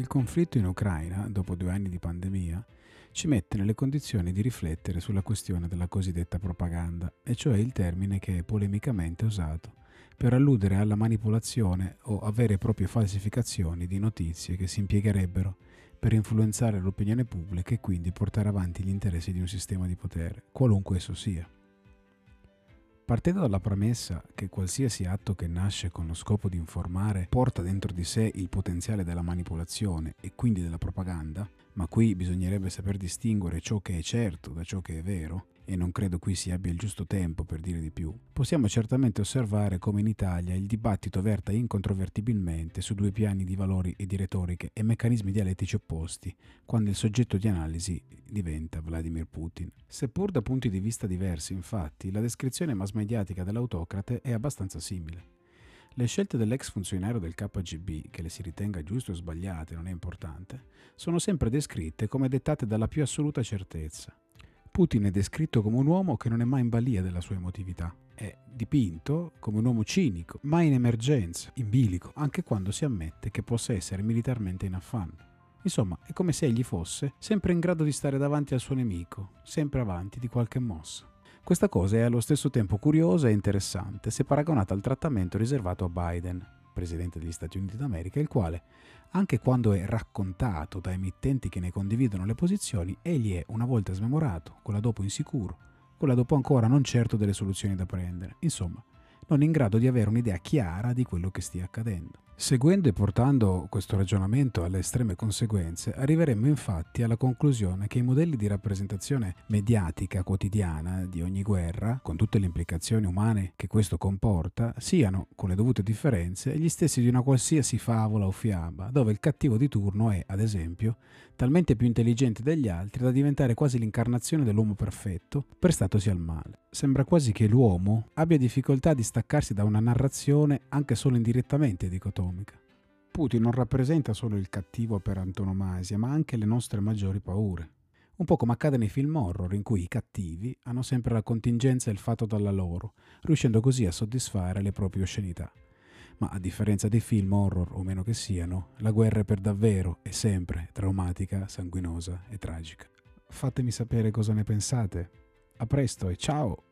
Il conflitto in Ucraina, dopo due anni di pandemia, ci mette nelle condizioni di riflettere sulla questione della cosiddetta propaganda, e cioè il termine che è polemicamente usato per alludere alla manipolazione o a vere e proprie falsificazioni di notizie che si impiegherebbero per influenzare l'opinione pubblica e quindi portare avanti gli interessi di un sistema di potere, qualunque esso sia. Partendo dalla premessa che qualsiasi atto che nasce con lo scopo di informare porta dentro di sé il potenziale della manipolazione e quindi della propaganda, ma qui bisognerebbe saper distinguere ciò che è certo da ciò che è vero, e non credo qui si abbia il giusto tempo per dire di più, possiamo certamente osservare come in Italia il dibattito verta incontrovertibilmente su due piani di valori e di retoriche e meccanismi dialettici opposti, quando il soggetto di analisi diventa Vladimir Putin. Seppur da punti di vista diversi, infatti, la descrizione mass mediatica dell'autocrate è abbastanza simile. Le scelte dell'ex funzionario del KGB, che le si ritenga giuste o sbagliate, non è importante, sono sempre descritte come dettate dalla più assoluta certezza. Putin è descritto come un uomo che non è mai in balia della sua emotività. È dipinto come un uomo cinico, mai in emergenza, in bilico, anche quando si ammette che possa essere militarmente in affanno. Insomma, è come se egli fosse sempre in grado di stare davanti al suo nemico, sempre avanti di qualche mossa. Questa cosa è allo stesso tempo curiosa e interessante se paragonata al trattamento riservato a Biden, presidente degli Stati Uniti d'America, il quale, anche quando è raccontato da emittenti che ne condividono le posizioni, egli è una volta smemorato, quella dopo insicuro, quella dopo ancora non certo delle soluzioni da prendere, insomma, non in grado di avere un'idea chiara di quello che stia accadendo. Seguendo e portando questo ragionamento alle estreme conseguenze, arriveremmo infatti alla conclusione che i modelli di rappresentazione mediatica quotidiana di ogni guerra, con tutte le implicazioni umane che questo comporta, siano, con le dovute differenze, gli stessi di una qualsiasi favola o fiaba, dove il cattivo di turno è, ad esempio, talmente più intelligente degli altri da diventare quasi l'incarnazione dell'uomo perfetto, prestatosi al male. Sembra quasi che l'uomo abbia difficoltà a distaccarsi da una narrazione anche solo indirettamente dicotomica economica. Putin non rappresenta solo il cattivo per antonomasia, ma anche le nostre maggiori paure. Un po' come accade nei film horror, in cui i cattivi hanno sempre la contingenza e il fatto dalla loro, riuscendo così a soddisfare le proprie oscenità. Ma a differenza dei film horror, o meno che siano, la guerra è per davvero e sempre traumatica, sanguinosa e tragica. Fatemi sapere cosa ne pensate. A presto e ciao!